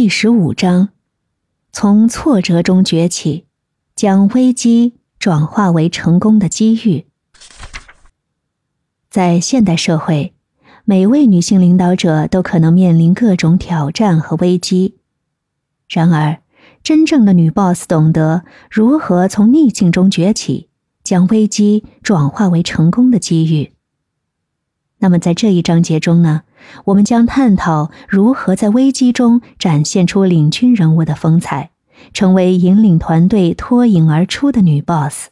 第十五章：从挫折中崛起，将危机转化为成功的机遇。在现代社会，每位女性领导者都可能面临各种挑战和危机。然而，真正的女 boss 懂得如何从逆境中崛起，将危机转化为成功的机遇。那么，在这一章节中呢？我们将探讨如何在危机中展现出领军人物的风采，成为引领团队脱颖而出的女 boss。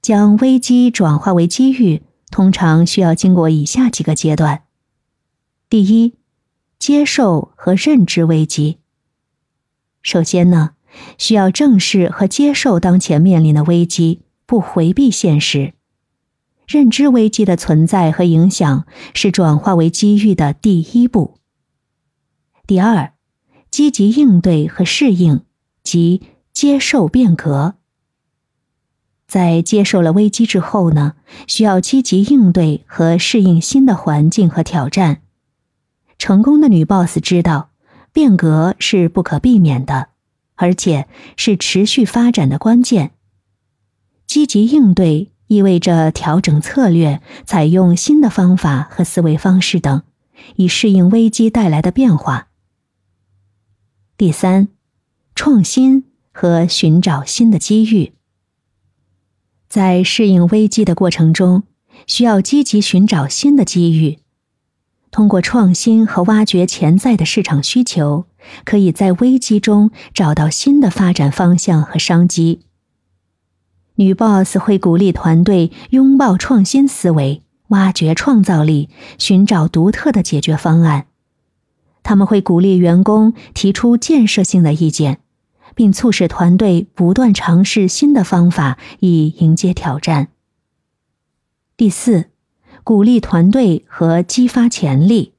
将危机转化为机遇，通常需要经过以下几个阶段：第一，接受和认知危机。首先呢，需要正视和接受当前面临的危机，不回避现实。认知危机的存在和影响是转化为机遇的第一步。第二，积极应对和适应，即接受变革。在接受了危机之后呢，需要积极应对和适应新的环境和挑战。成功的女 boss 知道，变革是不可避免的，而且是持续发展的关键。积极应对。意味着调整策略，采用新的方法和思维方式等，以适应危机带来的变化。第三，创新和寻找新的机遇。在适应危机的过程中，需要积极寻找新的机遇，通过创新和挖掘潜在的市场需求，可以在危机中找到新的发展方向和商机。女 boss 会鼓励团队拥抱创新思维，挖掘创造力，寻找独特的解决方案。他们会鼓励员工提出建设性的意见，并促使团队不断尝试新的方法以迎接挑战。第四，鼓励团队和激发潜力。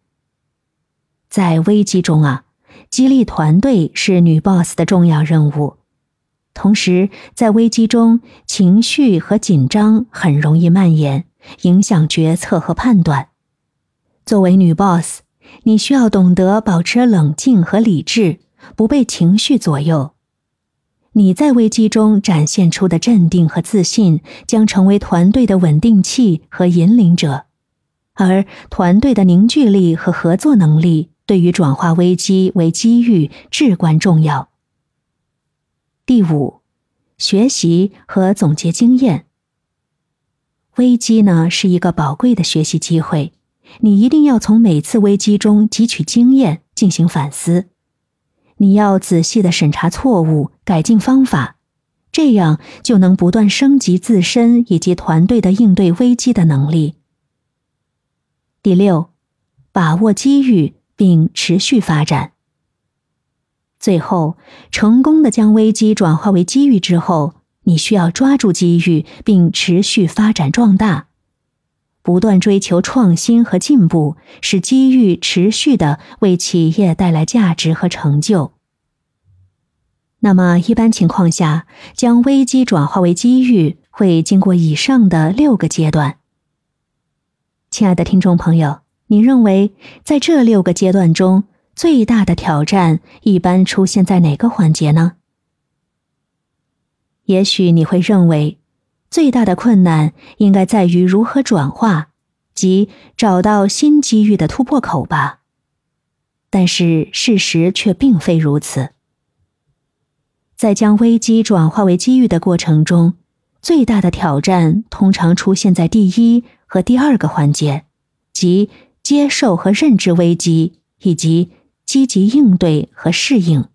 在危机中啊，激励团队是女 boss 的重要任务。同时，在危机中，情绪和紧张很容易蔓延，影响决策和判断。作为女 boss，你需要懂得保持冷静和理智，不被情绪左右。你在危机中展现出的镇定和自信，将成为团队的稳定器和引领者。而团队的凝聚力和合作能力，对于转化危机为机遇至关重要。第五，学习和总结经验。危机呢是一个宝贵的学习机会，你一定要从每次危机中汲取经验，进行反思。你要仔细的审查错误，改进方法，这样就能不断升级自身以及团队的应对危机的能力。第六，把握机遇并持续发展。最后，成功的将危机转化为机遇之后，你需要抓住机遇并持续发展壮大，不断追求创新和进步，使机遇持续的为企业带来价值和成就。那么，一般情况下，将危机转化为机遇会经过以上的六个阶段。亲爱的听众朋友，你认为在这六个阶段中？最大的挑战一般出现在哪个环节呢？也许你会认为，最大的困难应该在于如何转化，即找到新机遇的突破口吧。但是事实却并非如此。在将危机转化为机遇的过程中，最大的挑战通常出现在第一和第二个环节，即接受和认知危机以及。积极应对和适应。